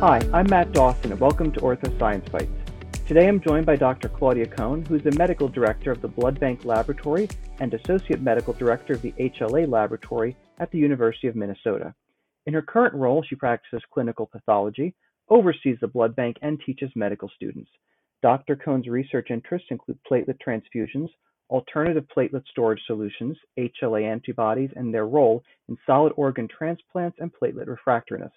Hi, I'm Matt Dawson, and welcome to Ortho Science Bites. Today I'm joined by Dr. Claudia Cohn, who's the medical director of the Blood Bank Laboratory and associate medical director of the HLA Laboratory at the University of Minnesota. In her current role, she practices clinical pathology, oversees the blood bank, and teaches medical students. Dr. Cohn's research interests include platelet transfusions, alternative platelet storage solutions, HLA antibodies, and their role in solid organ transplants and platelet refractoriness.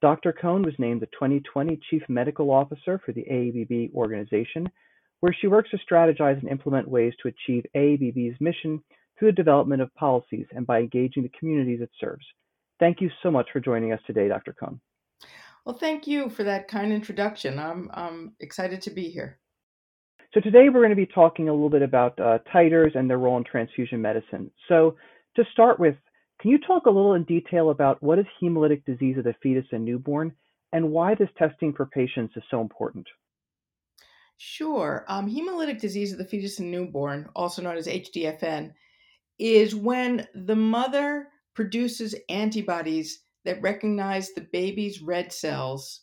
Doctor Cohn was named the 2020 Chief Medical Officer for the AABB organization, where she works to strategize and implement ways to achieve AABB's mission through the development of policies and by engaging the communities it serves. Thank you so much for joining us today, Dr. Cohn. Well, thank you for that kind introduction. I'm, I'm excited to be here. So, today we're going to be talking a little bit about uh, titers and their role in transfusion medicine. So, to start with, can you talk a little in detail about what is hemolytic disease of the fetus and newborn and why this testing for patients is so important? Sure. Um, hemolytic disease of the fetus and newborn, also known as HDFN, is when the mother produces antibodies that recognize the baby's red cells,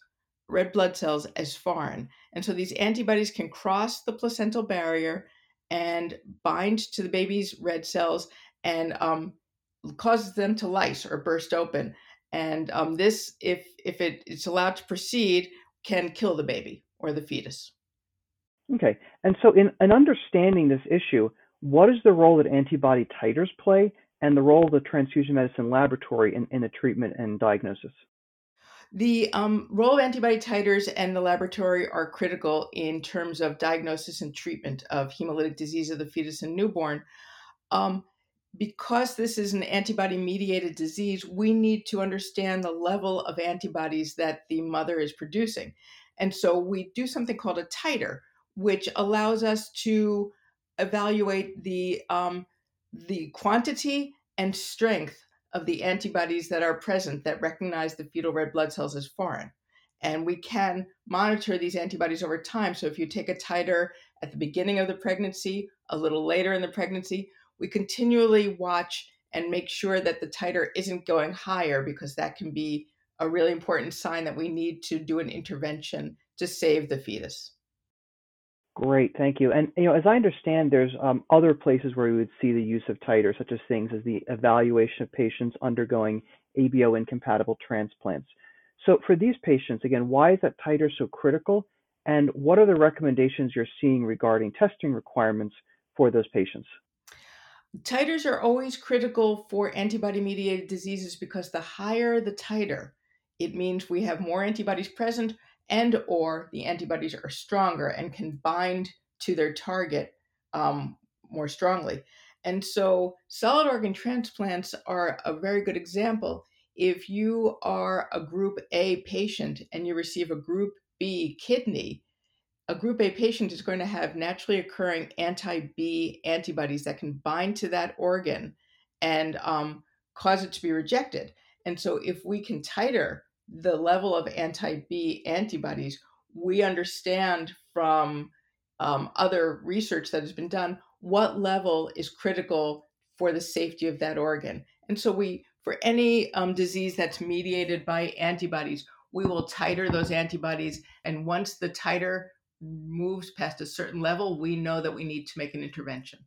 red blood cells, as foreign. And so these antibodies can cross the placental barrier and bind to the baby's red cells and um, causes them to lyse or burst open. And um, this, if if it, it's allowed to proceed, can kill the baby or the fetus. Okay, and so in, in understanding this issue, what is the role that antibody titers play, and the role of the transfusion medicine laboratory in, in the treatment and diagnosis? The um, role of antibody titers and the laboratory are critical in terms of diagnosis and treatment of hemolytic disease of the fetus and newborn. Um, because this is an antibody mediated disease, we need to understand the level of antibodies that the mother is producing. And so we do something called a titer, which allows us to evaluate the, um, the quantity and strength of the antibodies that are present that recognize the fetal red blood cells as foreign. And we can monitor these antibodies over time. So if you take a titer at the beginning of the pregnancy, a little later in the pregnancy, we continually watch and make sure that the titer isn't going higher because that can be a really important sign that we need to do an intervention to save the fetus. Great, thank you. And you know, as I understand, there's um, other places where we would see the use of titer, such as things as the evaluation of patients undergoing ABO incompatible transplants. So, for these patients, again, why is that titer so critical? And what are the recommendations you're seeing regarding testing requirements for those patients? Titers are always critical for antibody mediated diseases because the higher the titer, it means we have more antibodies present and or the antibodies are stronger and can bind to their target um, more strongly. And so solid organ transplants are a very good example. If you are a group A patient and you receive a group B kidney, a group A patient is going to have naturally occurring anti B antibodies that can bind to that organ and um, cause it to be rejected. And so, if we can titer the level of anti B antibodies, we understand from um, other research that has been done what level is critical for the safety of that organ. And so, we, for any um, disease that's mediated by antibodies, we will titer those antibodies. And once the titer moves past a certain level, we know that we need to make an intervention.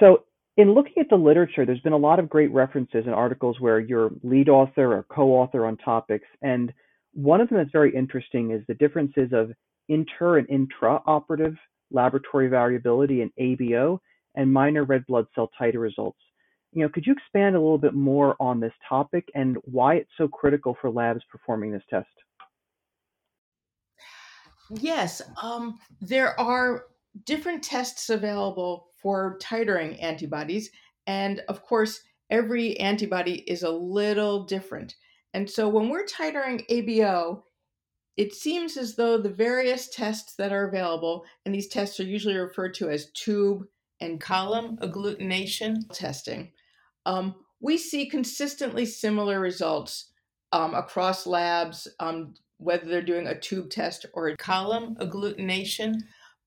So, in looking at the literature, there's been a lot of great references and articles where you're lead author or co author on topics. And one of them that's very interesting is the differences of inter and intraoperative laboratory variability in ABO and minor red blood cell titer results. You know, could you expand a little bit more on this topic and why it's so critical for labs performing this test? Yes, um, there are different tests available for titering antibodies. And of course, every antibody is a little different. And so when we're titering ABO, it seems as though the various tests that are available, and these tests are usually referred to as tube and column agglutination testing, um, we see consistently similar results um, across labs, um, whether they're doing a tube test or a column agglutination.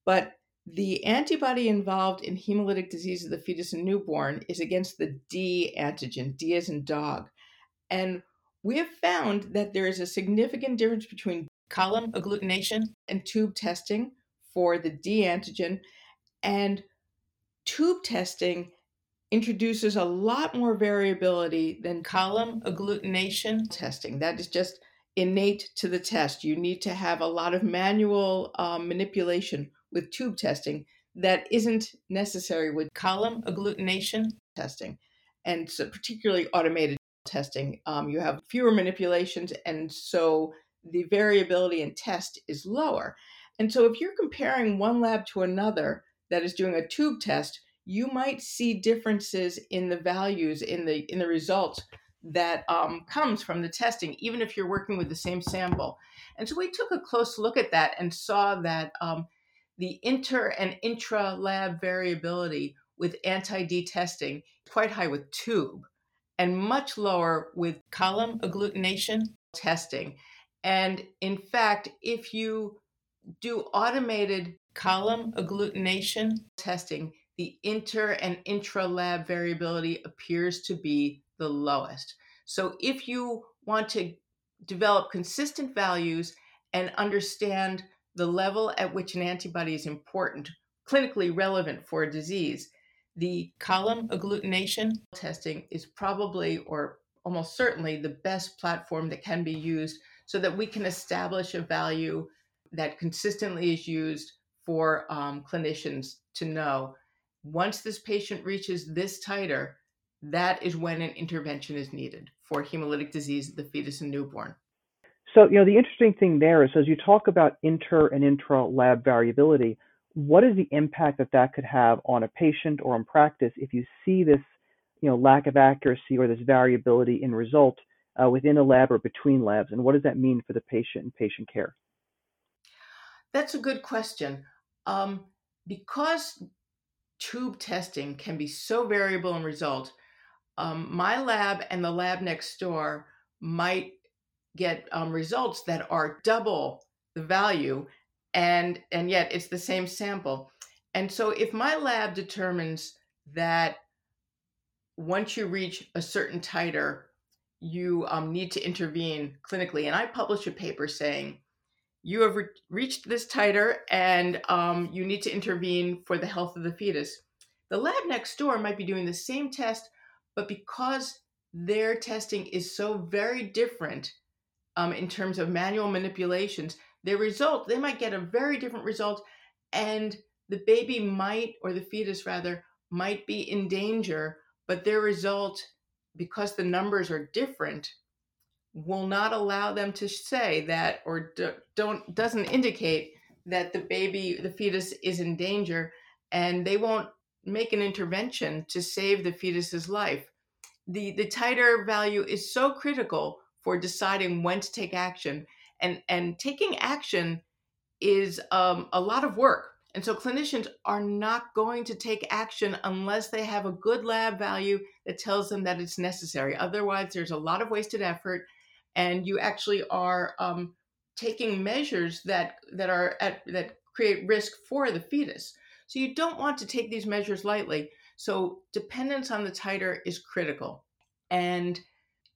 But the antibody involved in hemolytic disease of the fetus and newborn is against the D antigen, D as in dog. And we have found that there is a significant difference between column agglutination and tube testing for the D antigen. And tube testing introduces a lot more variability than column agglutination testing. That is just innate to the test. You need to have a lot of manual um, manipulation with tube testing that isn't necessary with column agglutination testing, and so particularly automated testing. Um, you have fewer manipulations, and so the variability in test is lower. And so if you're comparing one lab to another that is doing a tube test, you might see differences in the values in the in the results that um, comes from the testing, even if you're working with the same sample. And so we took a close look at that and saw that um, the inter and intra lab variability with anti D testing quite high with tube and much lower with column agglutination testing. And in fact, if you do automated column agglutination testing, the inter and intra lab variability appears to be the lowest. So if you want to develop consistent values and understand the level at which an antibody is important, clinically relevant for a disease, the column agglutination testing is probably or almost certainly the best platform that can be used so that we can establish a value that consistently is used for um, clinicians to know once this patient reaches this titer, that is when an intervention is needed for hemolytic disease of the fetus and newborn. So, you know, the interesting thing there is as you talk about inter and intra lab variability, what is the impact that that could have on a patient or on practice if you see this, you know, lack of accuracy or this variability in result uh, within a lab or between labs, and what does that mean for the patient and patient care? That's a good question. Um, because tube testing can be so variable in result, um, my lab and the lab next door might get um, results that are double the value and and yet it's the same sample. And so if my lab determines that once you reach a certain titer you um, need to intervene clinically. And i publish a paper saying you have re- reached this titer and um, you need to intervene for the health of the fetus. The lab next door might be doing the same test but because their testing is so very different um, in terms of manual manipulations, their result, they might get a very different result, and the baby might, or the fetus rather, might be in danger, but their result, because the numbers are different, will not allow them to say that or do, don't doesn't indicate that the baby the fetus is in danger and they won't make an intervention to save the fetus's life. The the titer value is so critical for deciding when to take action and and taking action is um, a lot of work. And so clinicians are not going to take action unless they have a good lab value that tells them that it's necessary. Otherwise there's a lot of wasted effort and you actually are um, taking measures that that are at that create risk for the fetus so you don't want to take these measures lightly. So dependence on the titer is critical. And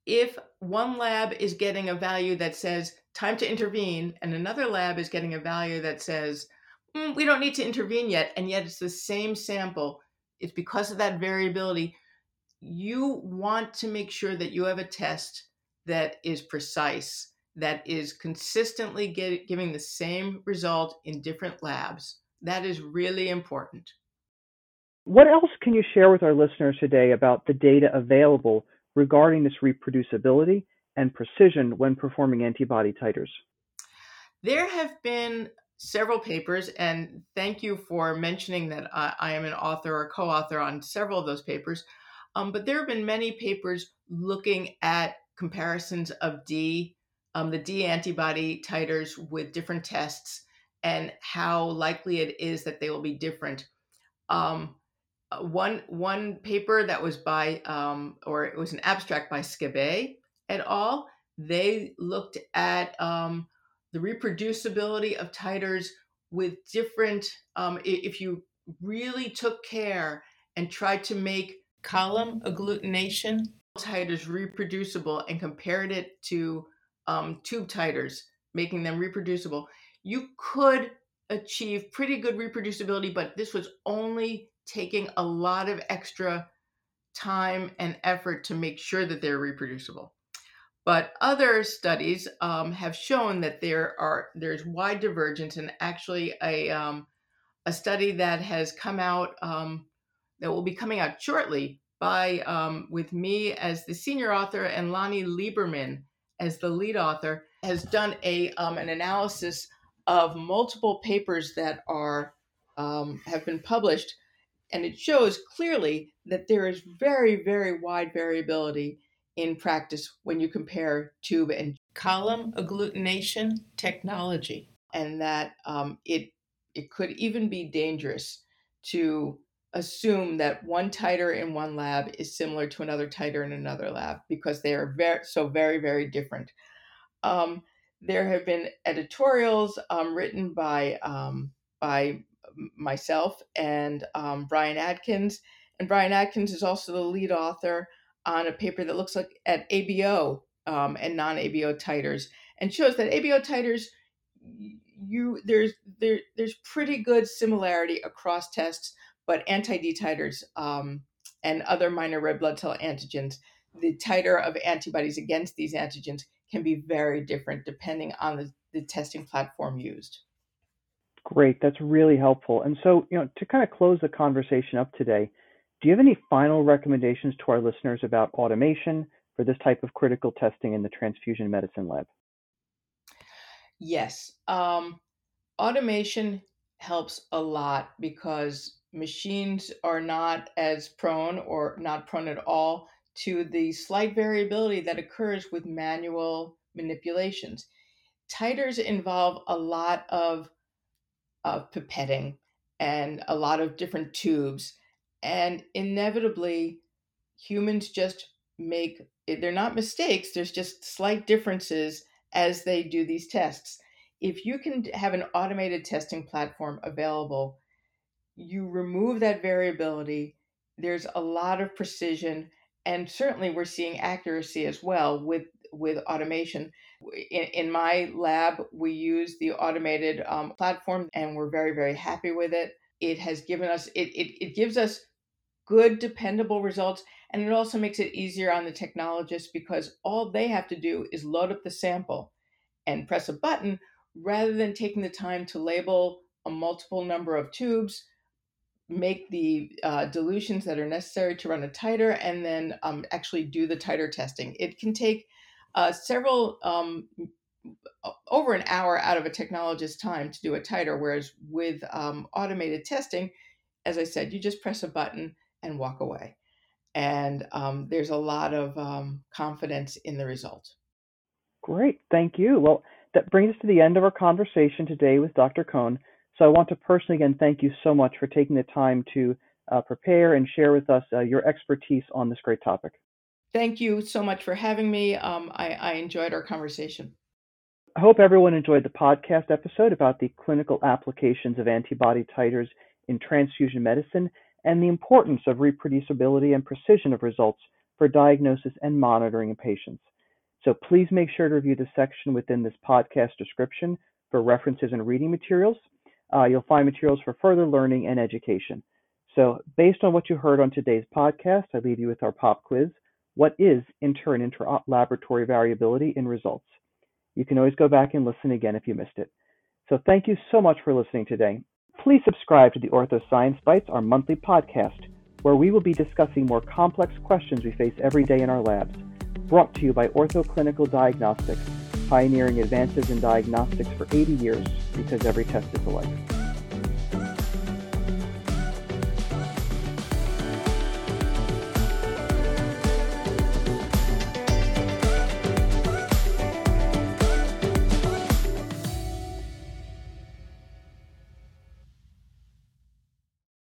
if one lab is getting a value that says time to intervene and another lab is getting a value that says mm, we don't need to intervene yet and yet it's the same sample it's because of that variability you want to make sure that you have a test that is precise that is consistently get, giving the same result in different labs that is really important what else can you share with our listeners today about the data available regarding this reproducibility and precision when performing antibody titers? There have been several papers, and thank you for mentioning that I, I am an author or co author on several of those papers. Um, but there have been many papers looking at comparisons of D, um, the D antibody titers with different tests, and how likely it is that they will be different. Um, uh, one one paper that was by um, or it was an abstract by Skebe et al. They looked at um, the reproducibility of titers with different. Um, if you really took care and tried to make column agglutination titers reproducible and compared it to um, tube titers, making them reproducible, you could achieve pretty good reproducibility, but this was only taking a lot of extra time and effort to make sure that they're reproducible. But other studies um, have shown that there are there's wide divergence, and actually a um, a study that has come out um, that will be coming out shortly by um, with me as the senior author and Lani Lieberman as the lead author has done a um, an analysis of multiple papers that are um, have been published, and it shows clearly that there is very very wide variability in practice when you compare tube and column agglutination technology, and that um, it it could even be dangerous to assume that one titer in one lab is similar to another titer in another lab because they are very so very very different. Um, there have been editorials um, written by um, by myself and um, Brian Adkins, and Brian Adkins is also the lead author on a paper that looks like at ABO um, and non-ABO titers and shows that ABO titers you there's there there's pretty good similarity across tests but anti-D titers um, and other minor red blood cell antigens, the titer of antibodies against these antigens can be very different depending on the, the testing platform used. Great, that's really helpful. And so, you know, to kind of close the conversation up today, do you have any final recommendations to our listeners about automation for this type of critical testing in the transfusion medicine lab? Yes. Um, automation helps a lot because machines are not as prone or not prone at all to the slight variability that occurs with manual manipulations. Titers involve a lot of, of pipetting and a lot of different tubes, and inevitably, humans just make eh, they're not mistakes, there's just slight differences as they do these tests. If you can have an automated testing platform available you remove that variability. There's a lot of precision, and certainly we're seeing accuracy as well with with automation. In, in my lab, we use the automated um, platform, and we're very very happy with it. It has given us it, it it gives us good dependable results and it also makes it easier on the technologist because all they have to do is load up the sample and press a button rather than taking the time to label a multiple number of tubes make the uh, dilutions that are necessary to run a titer and then um, actually do the titer testing. It can take uh, several, um, over an hour out of a technologist's time to do a titer, whereas with um, automated testing, as I said, you just press a button and walk away. And um, there's a lot of um, confidence in the result. Great, thank you. Well, that brings us to the end of our conversation today with Dr. Cohn. So I want to personally again thank you so much for taking the time to uh, prepare and share with us uh, your expertise on this great topic. Thank you so much for having me. Um, I, I enjoyed our conversation. I hope everyone enjoyed the podcast episode about the clinical applications of antibody titers in transfusion medicine and the importance of reproducibility and precision of results for diagnosis and monitoring in patients. So please make sure to review the section within this podcast description for references and reading materials. Uh, you'll find materials for further learning and education. So, based on what you heard on today's podcast, I leave you with our pop quiz. What is inter and intra laboratory variability in results? You can always go back and listen again if you missed it. So, thank you so much for listening today. Please subscribe to the Ortho Science Bites, our monthly podcast, where we will be discussing more complex questions we face every day in our labs. Brought to you by Ortho Clinical Diagnostics pioneering advances in diagnostics for 80 years because every test is a life.